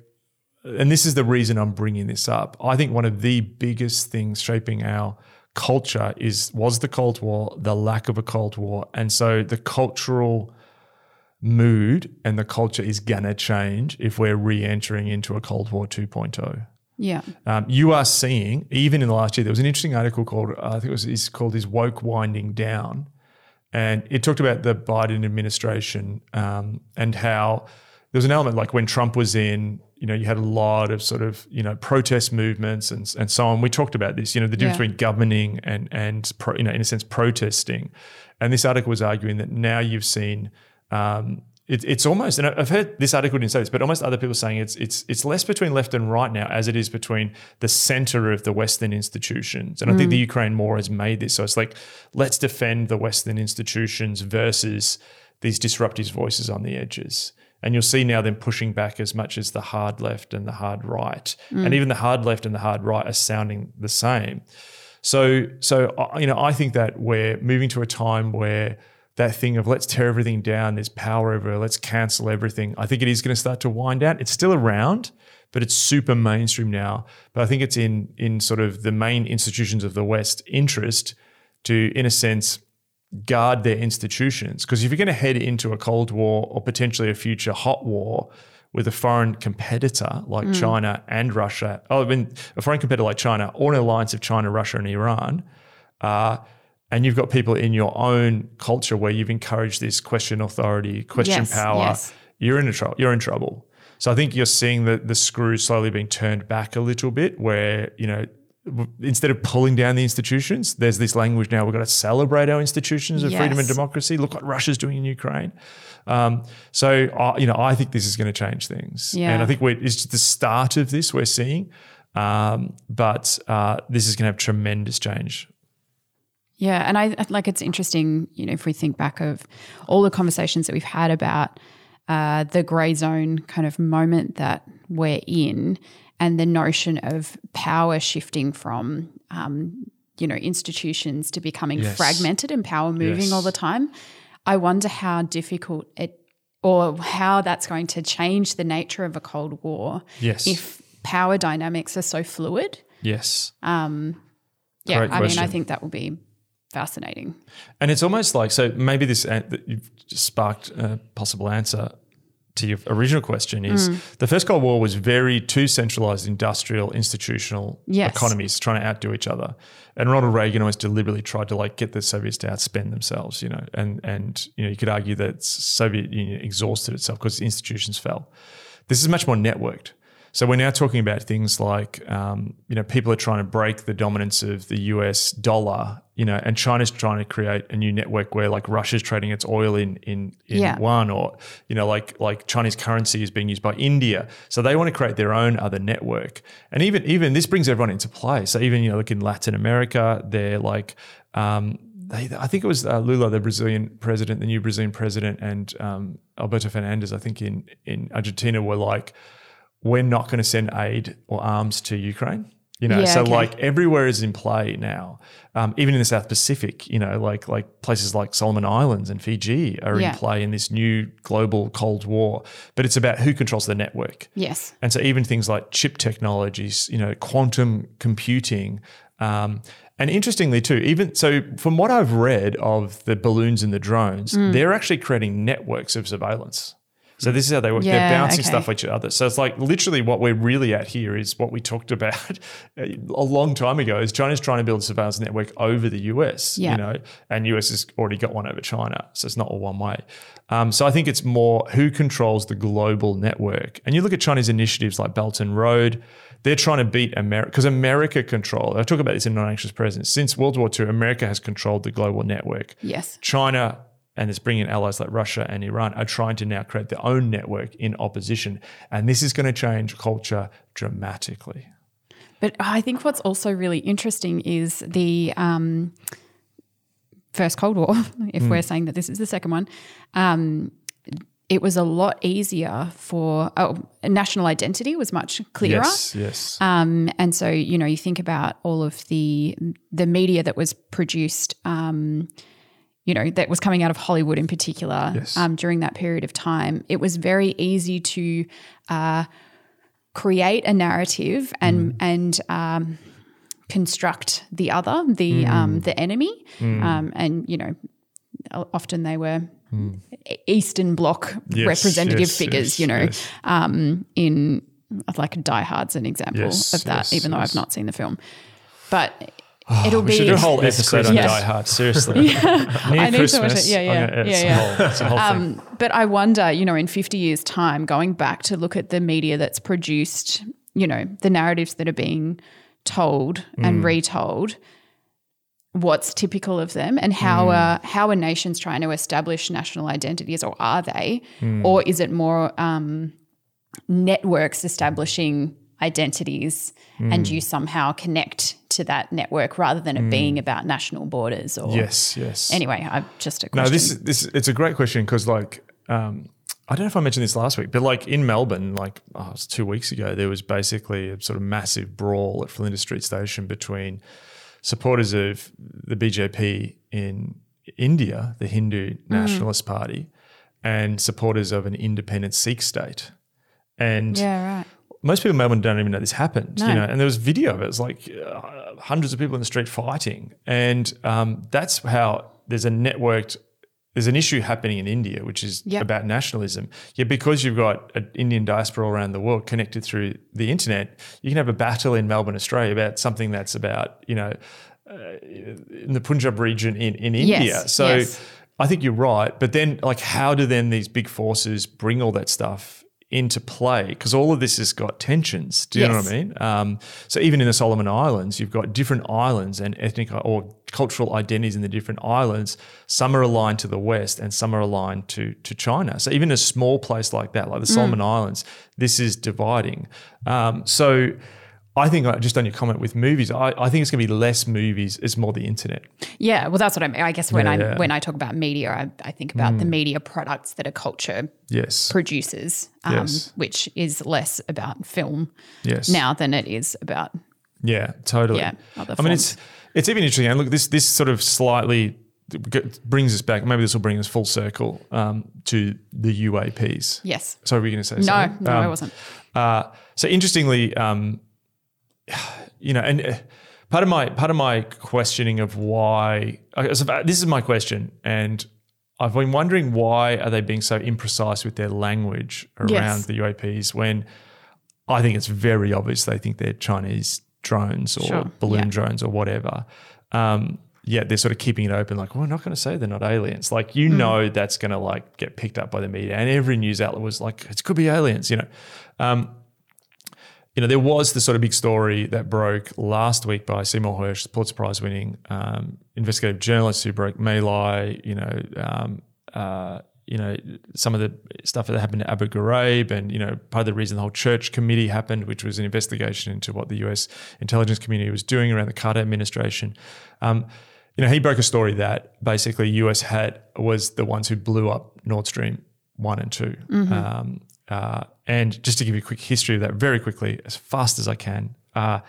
Speaker 2: and this is the reason I'm bringing this up. I think one of the biggest things shaping our culture is was the Cold War, the lack of a Cold War, and so the cultural mood and the culture is gonna change if we're re-entering into a Cold War 2.0.
Speaker 1: Yeah.
Speaker 2: Um, you are seeing, even in the last year, there was an interesting article called, uh, I think it was it's called Is Woke Winding Down? And it talked about the Biden administration um, and how there was an element like when Trump was in, you know, you had a lot of sort of, you know, protest movements and, and so on. We talked about this, you know, the difference yeah. between governing and, and pro, you know, in a sense, protesting. And this article was arguing that now you've seen um, it, it's almost, and I've heard this article didn't say this, but almost other people saying it's it's it's less between left and right now as it is between the center of the Western institutions. And mm. I think the mm. Ukraine war has made this. So it's like let's defend the Western institutions versus these disruptive voices on the edges. And you'll see now them pushing back as much as the hard left and the hard right, mm. and even the hard left and the hard right are sounding the same. So so uh, you know I think that we're moving to a time where that thing of let's tear everything down, there's power over, let's cancel everything. I think it is going to start to wind down. It's still around, but it's super mainstream now. But I think it's in in sort of the main institutions of the West interest to, in a sense, guard their institutions. Because if you're going to head into a Cold War or potentially a future hot war with a foreign competitor like mm. China and Russia, oh, I mean, a foreign competitor like China or an alliance of China, Russia, and Iran, uh, and you've got people in your own culture where you've encouraged this question authority, question yes, power, yes. you're in trouble. You're in trouble. So I think you're seeing the the screw slowly being turned back a little bit, where you know instead of pulling down the institutions, there's this language now. We've got to celebrate our institutions of freedom and democracy. Look what Russia's doing in Ukraine. Um, so, I you know, I think this is going to change things,
Speaker 1: Yeah.
Speaker 2: and I think it's just the start of this we're seeing. Um, but uh, this is going to have tremendous change.
Speaker 1: Yeah, and I like it's interesting, you know, if we think back of all the conversations that we've had about uh, the grey zone kind of moment that we're in, and the notion of power shifting from, um, you know, institutions to becoming
Speaker 2: Yes.
Speaker 1: fragmented and power moving
Speaker 2: Yes.
Speaker 1: all the time. I wonder how difficult it, or how that's going to change the nature of a Cold War
Speaker 2: Yes.
Speaker 1: if power dynamics are so fluid.
Speaker 2: Yes.
Speaker 1: Um, Yeah,
Speaker 2: Great
Speaker 1: I mean, I think that will be fascinating.
Speaker 2: And it's almost like so maybe this you've sparked a possible answer to your original question is
Speaker 1: Hmm.
Speaker 2: the first Cold War was very two centralized industrial institutional
Speaker 1: Yes.
Speaker 2: economies trying to outdo each other. And Ronald Reagan always deliberately tried to like get the Soviets to outspend themselves, you know, and and you know you could argue that Soviet Union exhausted itself because institutions fell. This is much more networked. So we're now talking about things like, um, you know, people are trying to break the dominance of the US dollar, you know, and China's trying to create a new network where like Russia's trading its oil in in, in
Speaker 1: Yeah.
Speaker 2: one, or you know, like like Chinese currency is being used by India. So they want to create their own other network, and even even this brings everyone into play. So even you know, look in Latin America, they're like. Um, I think it was uh, Lula, the Brazilian president, the new Brazilian president, and um, Alberto Fernandez, I think in in Argentina, were like, we're not going to send aid or arms to Ukraine. You know,
Speaker 1: Yeah,
Speaker 2: so
Speaker 1: okay.
Speaker 2: like everywhere is in play now. Um, even in the South Pacific, you know, like like places like Solomon Islands and Fiji are
Speaker 1: Yeah.
Speaker 2: in play in this new global Cold War. But it's about who controls the network.
Speaker 1: Yes.
Speaker 2: And so even things like chip technologies, you know, quantum computing, um, and interestingly too, even so from what I've read of the balloons and the drones,
Speaker 1: Mm.
Speaker 2: they're actually creating networks of surveillance. So this is how they work.
Speaker 1: Yeah,
Speaker 2: they're bouncing
Speaker 1: okay.
Speaker 2: stuff at each other. So it's like literally what we're really at here is what we talked about <laughs> a long time ago. Is China's trying to build a surveillance network over the US,
Speaker 1: Yeah.
Speaker 2: you know, and US has already got one over China. So it's not all one way. Um, so I think it's more who controls the global network. And you look at Chinese initiatives like Belt and Road, they're trying to beat America because America control. I talk about this in Non-Anxious Presence. Since World War II, America has controlled the global network.
Speaker 1: Yes.
Speaker 2: China and it's bringing allies like Russia and Iran are trying to now create their own network in opposition. And this is going to change culture dramatically.
Speaker 1: But I think what's also really interesting is the um, first Cold War, <laughs> if
Speaker 2: Hmm.
Speaker 1: we're saying that this is the second one. Um, it was a lot easier for oh, national identity was much clearer.
Speaker 2: Yes, yes.
Speaker 1: Um, and so, you know, you think about all of the the media that was produced, um, you know, that was coming out of Hollywood in particular
Speaker 2: Yes.
Speaker 1: um, during that period of time. It was very easy to uh, create a narrative and and um, construct the other, the um, the enemy, um, and you know, often they were. E- Eastern Bloc
Speaker 2: Yes,
Speaker 1: representative
Speaker 2: yes,
Speaker 1: figures, you know, um, in like Die Hard's an example of that, even though. I've not seen the film. But it'll
Speaker 2: we
Speaker 1: be
Speaker 2: should do a whole episode on
Speaker 1: Christmas.
Speaker 2: Die Hard. Seriously, <laughs> Near
Speaker 1: I need to watch
Speaker 2: Christmas.
Speaker 1: it. Yeah, yeah,
Speaker 2: it's
Speaker 1: yeah, yeah.
Speaker 2: whole- it's a whole thing.
Speaker 1: Um, but I wonder, you know, in 50 years' time, going back to look at the media that's produced, you know, the narratives that are being told and
Speaker 2: Mm.
Speaker 1: retold, what's typical of them and how
Speaker 2: Mm.
Speaker 1: are how are nations trying to establish national identities or are they?
Speaker 2: Mm.
Speaker 1: Or is it more um, networks establishing identities and
Speaker 2: Mm.
Speaker 1: you somehow connect to that network rather than it being about national borders or
Speaker 2: Yes, yes.
Speaker 1: Anyway, I just a
Speaker 2: No, this is this it's a great question because like um, I don't know if I mentioned this last week, but like in Melbourne, like oh, it was two weeks ago, there was basically a sort of massive brawl at Flinders Street Station between supporters of the BJP in India, the Hindu Nationalist Party, and supporters of an independent Sikh state. And
Speaker 1: yeah, right.
Speaker 2: most people in Melbourne don't even know this happened,
Speaker 1: No.
Speaker 2: you know. And there was video of it. It was like uh, hundreds of people in the street fighting, and um, that's how there's a networked. There's an issue happening in India, which is
Speaker 1: Yep.
Speaker 2: about nationalism. Yet because you've got an Indian diaspora around the world connected through the internet, you can have a battle in Melbourne, Australia, about something that's about you know uh, in the Punjab region in in India.
Speaker 1: Yes,
Speaker 2: So.
Speaker 1: yes.
Speaker 2: I think you're right, but then like, how do then these big forces bring all that stuff into play because all of this has got tensions. Do you know what I mean? Um, so even in the Solomon Islands, you've got different islands and ethnic or cultural identities in the different islands. Some are aligned to the West and some are aligned to to China. So even a small place like that, like the Solomon Islands, this is dividing. Um, so. I think uh, just on your comment with movies, I, I think it's going to be less movies. It's more the internet.
Speaker 1: Yeah, well, that's what I mean. I guess when
Speaker 2: Yeah,
Speaker 1: I
Speaker 2: yeah.
Speaker 1: when I talk about media, I, I think about the media products that a culture
Speaker 2: Yes.
Speaker 1: produces, um,
Speaker 2: Yes.
Speaker 1: which is less about film
Speaker 2: Yes.
Speaker 1: now than it is about.
Speaker 2: Yeah, totally.
Speaker 1: Yeah,
Speaker 2: I mean, it's it's even interesting. And look, this this sort of slightly brings us back. Maybe this will bring us full circle um, to the UAPs.
Speaker 1: Yes.
Speaker 2: Sorry, were you going to say
Speaker 1: No,
Speaker 2: something?
Speaker 1: no, I
Speaker 2: Um,
Speaker 1: wasn't.
Speaker 2: Uh, so interestingly, um, <sighs> you know, and uh, part of my part of my questioning of why so this is my question, and I've been wondering why are they being so imprecise with their language around
Speaker 1: Yes.
Speaker 2: the UAPs when I think it's very obvious they think they're Chinese drones or
Speaker 1: Sure,
Speaker 2: balloon
Speaker 1: yeah.
Speaker 2: drones or whatever. Um, yet they're sort of keeping it open, like, well, we're not going to say they're not aliens. Like, you know, that's going to like get picked up by the media, and every news outlet was like, it could be aliens, you know. Um, you know, there was the sort of big story that broke last week by Seymour Hersh, the Pulitzer Prize winning um, investigative journalist who broke My Lai, you know, um, uh, you know, some of the stuff that happened to Abu Ghraib and, you know, part of the reason the whole church committee happened, which was an investigation into what the US intelligence community was doing around the Carter administration. Um, you know, he broke a story that basically US had was the ones who blew up Nord Stream one and 2 Um, uh, and just to give you a quick history of that very quickly, as fast as I can, uh,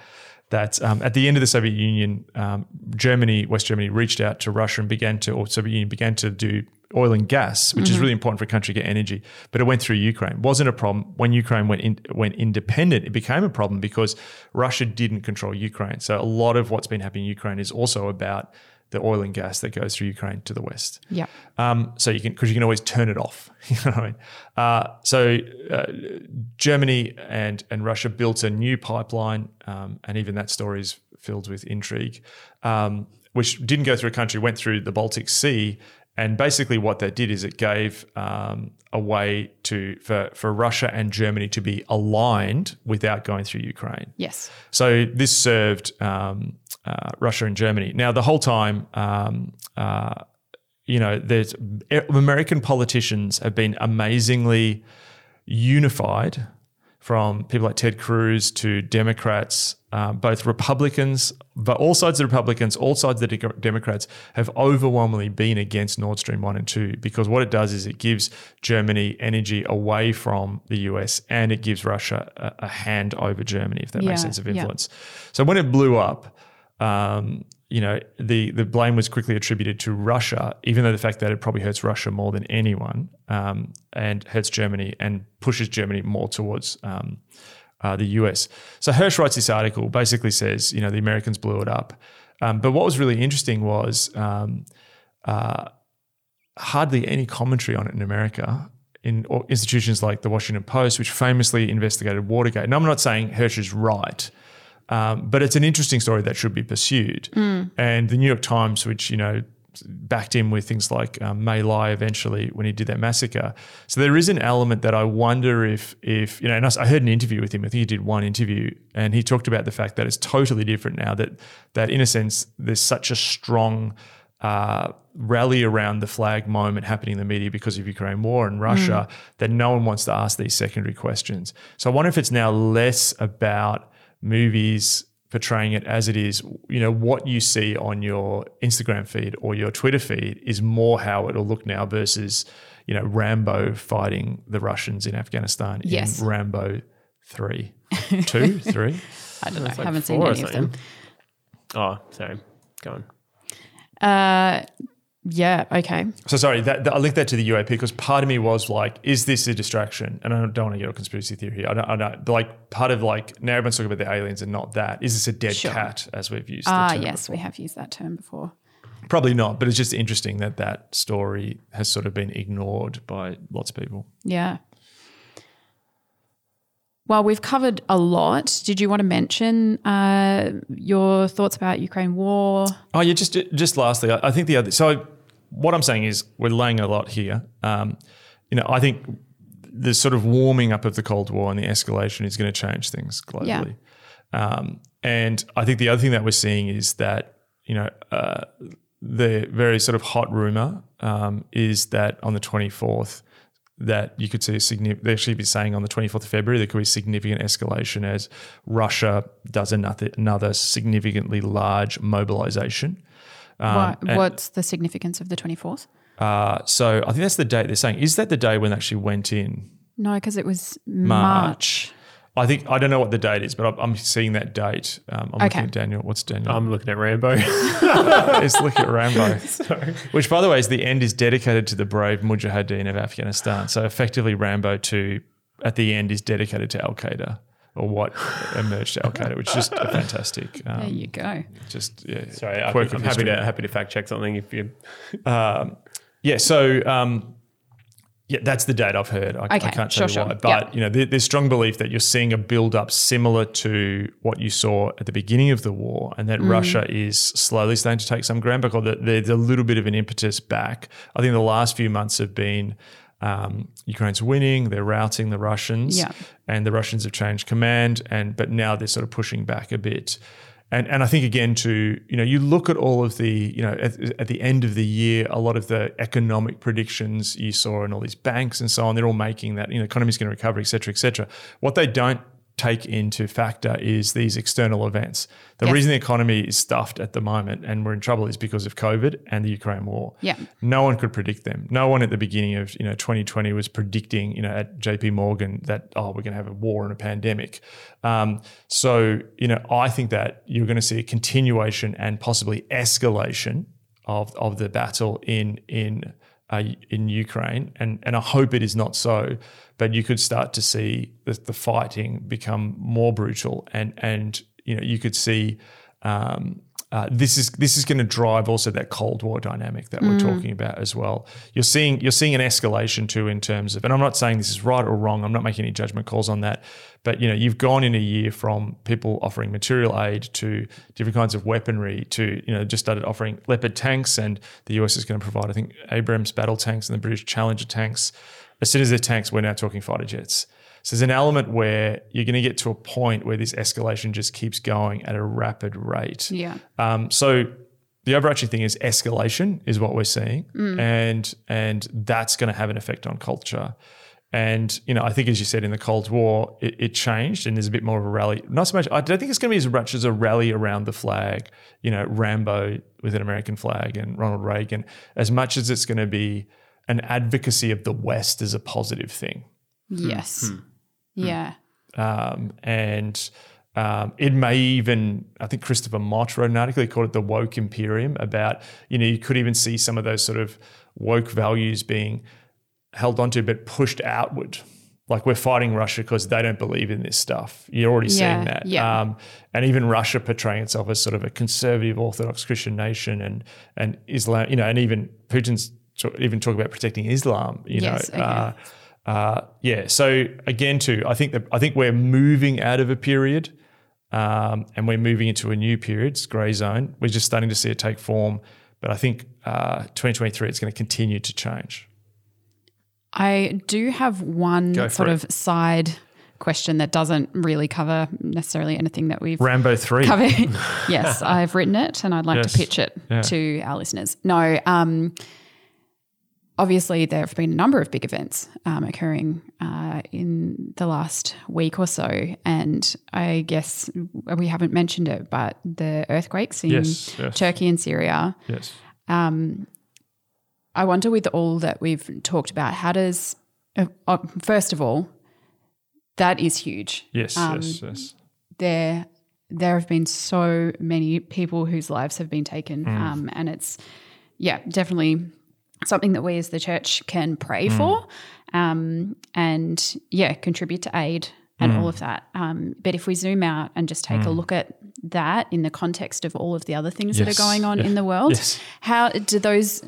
Speaker 2: that um, at the end of the Soviet Union, um, Germany, West Germany reached out to Russia and began to, or Soviet Union began to do oil and gas, which is really important for a country to get energy. But it went through Ukraine. wasn't a problem when Ukraine went in, went independent. It became a problem because Russia didn't control Ukraine. So a lot of what's been happening in Ukraine is also about the oil and gas that goes through Ukraine to the west.
Speaker 1: Yeah.
Speaker 2: Um, so you can because you can always turn it off. <laughs> You know what I mean? Uh, so uh, Germany and and Russia built a new pipeline, um, and even that story is filled with intrigue, um, which didn't go through a country, went through the Baltic Sea. And basically, what that did is it gave um, a way to for, for Russia and Germany to be aligned without going through Ukraine.
Speaker 1: Yes.
Speaker 2: So this served um, uh, Russia and Germany. Now, the whole time, um, uh, you know, there's American politicians have been amazingly unified, from people like Ted Cruz to Democrats, um, both Republicans, but all sides of the Republicans, all sides of the de- Democrats have overwhelmingly been against Nord Stream 1 and 2 because what it does is it gives Germany energy away from the US and it gives Russia a, a hand over Germany, if that
Speaker 1: Yeah,
Speaker 2: makes sense of
Speaker 1: yeah.
Speaker 2: influence. So when it blew up, um, you know, the the blame was quickly attributed to Russia, even though the fact that it probably hurts Russia more than anyone, um, and hurts Germany and pushes Germany more towards um, uh, the US. So Hersh writes this article, basically says, you know, the Americans blew it up. Um, but what was really interesting was um, uh, hardly any commentary on it in America. In institutions like the Washington Post, which famously investigated Watergate. And I'm not saying Hersh is right, um, but it's an interesting story that should be pursued. And the New York Times, which you know backed him with things like um, My Lai eventually when he did that massacre. So there is an element that I wonder if if you know. And I I heard an interview with him. I think he did one interview, and he talked about the fact that it's totally different now. That that in a sense there's such a strong uh, rally around the flag moment happening in the media because of Ukraine war and Russia that no one wants to ask these secondary questions. So I wonder if it's now less about movies portraying it as it is. You know, what you see on your Instagram feed or your Twitter feed is more how it'll look now versus, you know, Rambo fighting the Russians in Afghanistan
Speaker 1: Yes.
Speaker 2: in Rambo three, <laughs> two, three.
Speaker 1: I don't know.
Speaker 3: It's like
Speaker 1: haven't seen
Speaker 3: four
Speaker 1: any of them.
Speaker 3: Oh, sorry. Go on.
Speaker 1: Uh, yeah. Okay.
Speaker 2: So sorry, that, that- I linked that to the UAP because part of me was like, is this a distraction? And I don't, don't want to get a conspiracy theory here. I don't, I don't, but like part of like now everyone's talking about the aliens and not that. Is this a dead
Speaker 1: Sure.
Speaker 2: cat as we've used?
Speaker 1: Ah, yes,
Speaker 2: before?
Speaker 1: we have used that term before.
Speaker 2: Probably not, but it's just interesting that that story has sort of been ignored by lots of people.
Speaker 1: Yeah. Well, we've covered a lot. Did you want to mention uh, your thoughts about Ukraine war?
Speaker 2: Oh yeah, just just lastly, I I think the other. So what I'm saying is we're laying a lot here. Um, you know, I think the sort of warming up of the Cold War and the escalation is going to change things globally. Um, and I think the other thing that we're seeing is that you know uh, the very sort of hot rumor um, is that on the 24th that you could see a significant, they actually be saying on the 24th of February, there could be significant escalation as Russia does another, another significantly large mobilization. Um,
Speaker 1: Why-
Speaker 2: and-
Speaker 1: what's the significance of the 24th?
Speaker 2: uh, so I think that's the date they're saying. Is that the day when they actually went in?
Speaker 1: No, because it was March.
Speaker 2: I think I don't know what the date is, but I'm, I'm seeing that date. Um, I'm
Speaker 1: Okay.
Speaker 2: looking at Daniel. What's Daniel?
Speaker 3: I'm looking at Rambo. <laughs> <laughs>
Speaker 2: Let's look at Rambo. <laughs> Which, by the way, is the end is dedicated to the brave Mujahideen of Afghanistan. So effectively, Rambo two at the end is dedicated to Al Qaeda or what emerged to Al Qaeda, which is just a fantastic. Um, <laughs>
Speaker 1: There you go.
Speaker 2: Just yeah,
Speaker 3: Sorry, I
Speaker 2: quirk
Speaker 3: can,
Speaker 2: of
Speaker 3: I'm happy
Speaker 2: history.
Speaker 3: to happy to fact check something if you. <laughs>
Speaker 2: Yeah, so um, yeah, that's the date I've heard. I, I can't
Speaker 1: sure,
Speaker 2: tell you
Speaker 1: sure.
Speaker 2: why, but
Speaker 1: Yeah.
Speaker 2: you know, there, there's strong belief that you're seeing a build up similar to what you saw at the beginning of the war, and that
Speaker 1: Mm.
Speaker 2: Russia is slowly starting to take some ground back, or that there's a little bit of an impetus back. I think the last few months have been. Um, Ukraine's winning; they're routing the Russians,
Speaker 1: Yeah.
Speaker 2: and the Russians have changed command, and but now they're sort of pushing back a bit. And, and I think again to you know you look at all of the you know at, at the end of the year a lot of the economic predictions you saw in all these banks and so on they're all making that you know economy's going to recover et cetera et cetera what they don't take into factor is these external events the
Speaker 1: Yes.
Speaker 2: reason the economy is stuffed at the moment and we're in trouble is because of COVID and the Ukraine war
Speaker 1: Yeah.
Speaker 2: no one could predict them. No one at the beginning of you know 2020 was predicting you know at J.P. Morgan that oh we're going to have a war and a pandemic. Um, so you know I think that you're going to see a continuation and possibly escalation of of the battle in in uh, in Ukraine, and and I hope it is not so. But you could start to see the, the fighting become more brutal, and and you know you could see. Um, uh, this is this is going to drive also that Cold War dynamic that we're talking about as well. You're seeing you're seeing an escalation too in terms of, and I'm not saying this is right or wrong. I'm not making any judgment calls on that, but you know you've gone in a year from people offering material aid to different kinds of weaponry to you know just started offering Leopard tanks, and the US is going to provide I think Abrams battle tanks and the British Challenger tanks. As soon as they're tanks, we're now talking fighter jets. So there's an element where you're going to get to a point where this escalation just keeps going at a rapid rate.
Speaker 1: Yeah.
Speaker 2: Um, so the overarching thing is escalation is what we're seeing, mm. and and that's going to have an effect on culture. And you know, I think as you said in the Cold War, it, it changed, and there's a bit more of a rally. Not so much. I don't think it's going to be as much as a rally around the flag. You know, Rambo with an American flag and Ronald Reagan, as much as it's going to be an advocacy of the West as a positive thing
Speaker 1: Yes. Hmm. Hmm. Yeah.
Speaker 2: um, and um, it may even I think Christopher Mott wrote an article. He called it the woke imperium. About you know you could even see some of those sort of woke values being held onto, but pushed outward. Like we're fighting Russia because they don't believe in this stuff. You're already
Speaker 1: Yeah,
Speaker 2: seeing that.
Speaker 1: yeah.
Speaker 2: Um, and even Russia portraying itself as sort of a conservative Orthodox Christian nation, and and Islam. You know, and even Putin's t- even talk about protecting Islam. You
Speaker 1: Yes,
Speaker 2: know.
Speaker 1: okay.
Speaker 2: Uh, uh, yeah. So again, too, I think that I think we're moving out of a period, um, and we're moving into a new period. It's grey zone. We're just starting to see it take form. But I think uh, 2023, it's going to continue to change.
Speaker 1: I do have one sort
Speaker 2: it.
Speaker 1: of side question that doesn't really cover necessarily anything that we've
Speaker 2: Rambo three.
Speaker 1: covered. <laughs> yes, I've written it and I'd like
Speaker 2: Yes.
Speaker 1: to pitch it
Speaker 2: Yeah.
Speaker 1: to our listeners. No, um, obviously there have been a number of big events um, occurring uh, in the last week or so, and I guess we haven't mentioned it, but the earthquakes in
Speaker 2: Yes, yes.
Speaker 1: Turkey and Syria.
Speaker 2: Yes.
Speaker 1: Um, I wonder, with all that we've talked about, how does uh, uh, first of all, that is huge.
Speaker 2: Yes.
Speaker 1: Um,
Speaker 2: yes. Yes.
Speaker 1: There, there have been so many people whose lives have been taken,
Speaker 2: Mm.
Speaker 1: um, and it's yeah, definitely something that we as the church can pray
Speaker 2: Mm.
Speaker 1: for, um, and yeah, contribute to aid and
Speaker 2: Mm.
Speaker 1: all of that. Um, but if we zoom out and just take a look at that in the context of all of the other things that are going on
Speaker 2: yeah,
Speaker 1: in the world,
Speaker 2: yes.
Speaker 1: how do those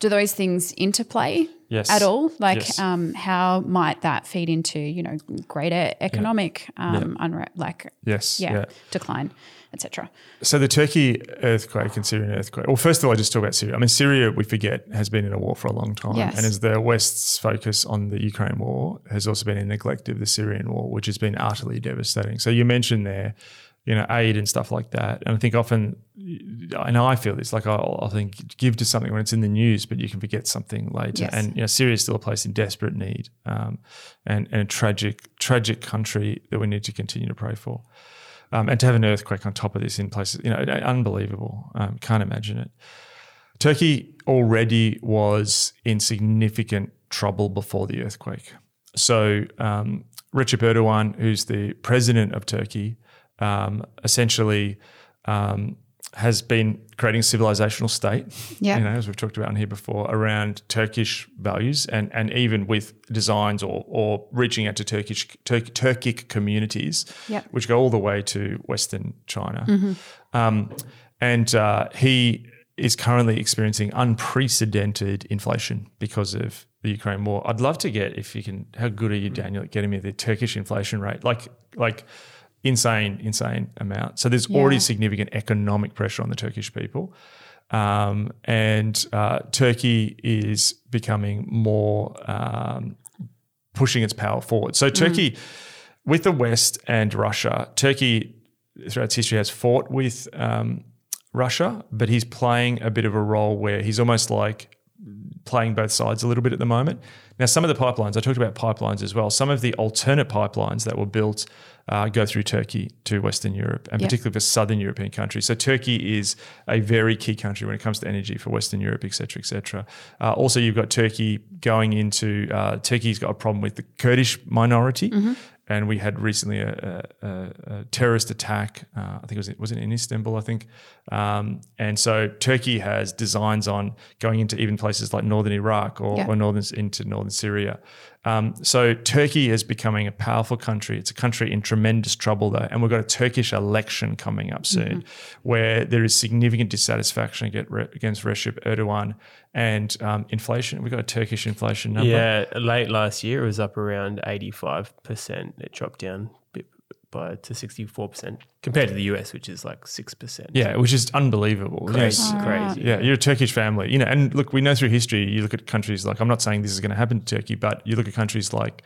Speaker 1: do those things interplay
Speaker 2: Yes.
Speaker 1: at all? Like,
Speaker 2: Yes.
Speaker 1: um, how might that feed into you know greater economic um, unre- like
Speaker 2: Yes.
Speaker 1: yeah,
Speaker 2: yeah.
Speaker 1: decline, etc.
Speaker 2: So the Turkey earthquake and Syrian earthquake. Well, first of all, I just talk about Syria. I mean, Syria, we forget, has been in a war for a long time,
Speaker 1: Yes.
Speaker 2: and as the West's focus on the Ukraine war has also been a neglect of the Syrian war, which has been utterly devastating. So you mentioned there, you know, aid and stuff like that, and I think often, and I feel this, like I'll, I think give to something when it's in the news, but you can forget something later.
Speaker 1: Yes.
Speaker 2: And you know, Syria is still a place in desperate need, um, and, and a tragic, tragic country that we need to continue to pray for. Um, and to have an earthquake on top of this in places, you know, unbelievable. Um, can't imagine it. Turkey already was in significant trouble before the earthquake. So um, Recep Erdogan, who's the president of Turkey, um, essentially um, has been creating a civilizational state.
Speaker 1: Yeah.
Speaker 2: You know, as we've talked about here before, around Turkish values and and even with designs or or reaching out to Turkish Tur- Turkic communities,
Speaker 1: Yep.
Speaker 2: which go all the way to Western China. Um, and uh, he is currently experiencing unprecedented inflation because of the Ukraine war. I'd love to get if you can. How good are you, Daniel, at getting me the Turkish inflation rate? Like like insane, insane amount. So there's already significant economic pressure on the Turkish people. Um, and uh, Turkey is becoming more um, pushing its power forward. So Turkey, with the West and Russia, Turkey throughout its history has fought with um, Russia, but he's playing a bit of a role where he's almost like playing both sides a little bit at the moment. Now, some of the pipelines, I talked about pipelines as well. Some of the alternate pipelines that were built uh, go through Turkey to Western Europe, and
Speaker 1: Yep.
Speaker 2: particularly for Southern European countries. So Turkey is a very key country when it comes to energy for Western Europe, et cetera, et cetera. Uh, also, you've got Turkey going into uh, Turkey's got a problem with the Kurdish minority. And we had recently a, a, a, a terrorist attack. Uh, I think it was was it in Istanbul. I think, um, and so Turkey has designs on going into even places like northern Iraq or,
Speaker 1: Yeah.
Speaker 2: or northern into northern Syria. Um, so Turkey is becoming a powerful country. It's a country in tremendous trouble though, and we've got a Turkish election coming up soon, where there is significant dissatisfaction against, against Recep Erdogan and um, inflation. We've got a Turkish inflation number.
Speaker 3: Yeah, late last year it was up around 85%. It dropped down a bit by to 64% compared to the US, which is like 6%.
Speaker 2: Yeah, which is unbelievable. You know,
Speaker 3: Crazy,
Speaker 2: s-
Speaker 3: crazy.
Speaker 2: Yeah, you're a Turkish family, you know, and look, we know through history. You look at countries like I'm not saying this is going to happen to Turkey, but you look at countries like,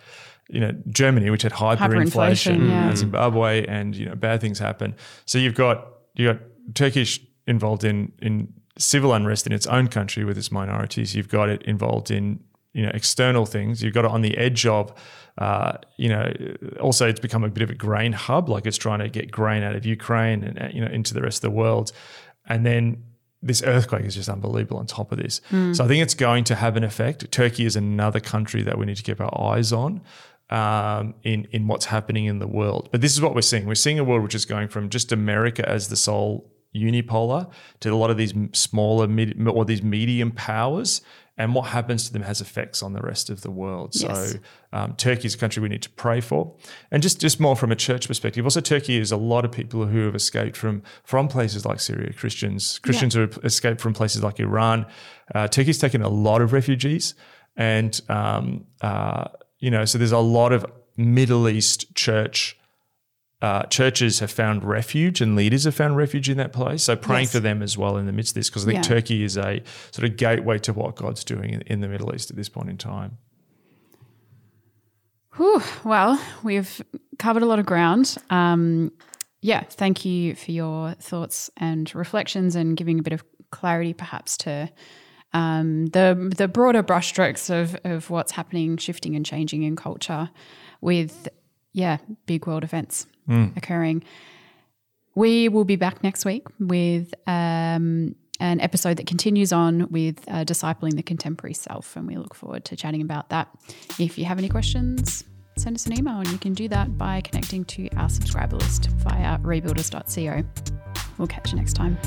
Speaker 2: you know, Germany, which had hyperinflation,
Speaker 1: Hyperinflation, yeah.
Speaker 2: and Zimbabwe, and you know, bad things happen. So you've got you got Turkish involved in in civil unrest in its own country with its minorities. You've got it involved in you know external things. You've got it on the edge of. Uh, you know, also it's become a bit of a grain hub, like it's trying to get grain out of Ukraine and uh, you know into the rest of the world, and then this earthquake is just unbelievable on top of this. So I think it's going to have an effect. Turkey is another country that we need to keep our eyes on um, in in what's happening in the world. But this is what we're seeing. We're seeing a world which is going from just America as the sole unipolar to a lot of these smaller mid, or these medium powers. And what happens to them has effects on the rest of the world.
Speaker 1: Yes.
Speaker 2: So um, Turkey is a country we need to pray for, and just just more from a church perspective. Also, Turkey is a lot of people who have escaped from from places like Syria. Christians, Christians who have escaped from places like Iran. Uh, Turkey's taken a lot of refugees, and um, uh, you know, so there's a lot of Middle East church. Uh, churches have found refuge and leaders have found refuge in that place. So praying
Speaker 1: Yes.
Speaker 2: for them as well in the midst of this, because I think
Speaker 1: Yeah.
Speaker 2: Turkey is a sort of gateway to what God's doing in, in the Middle East at this point in time.
Speaker 1: Whew, well, we've covered a lot of ground. Um, yeah, thank you for your thoughts and reflections and giving a bit of clarity, perhaps, to um, the the broader brushstrokes of of what's happening, shifting, and changing in culture with yeah big world events occurring. We will be back next week with um, an episode that continues on with uh, discipling the contemporary self, and we look forward to chatting about that. If you have any questions, send us an email, and you can do that by connecting to our subscriber list via rebuilders.co. We'll catch you next time.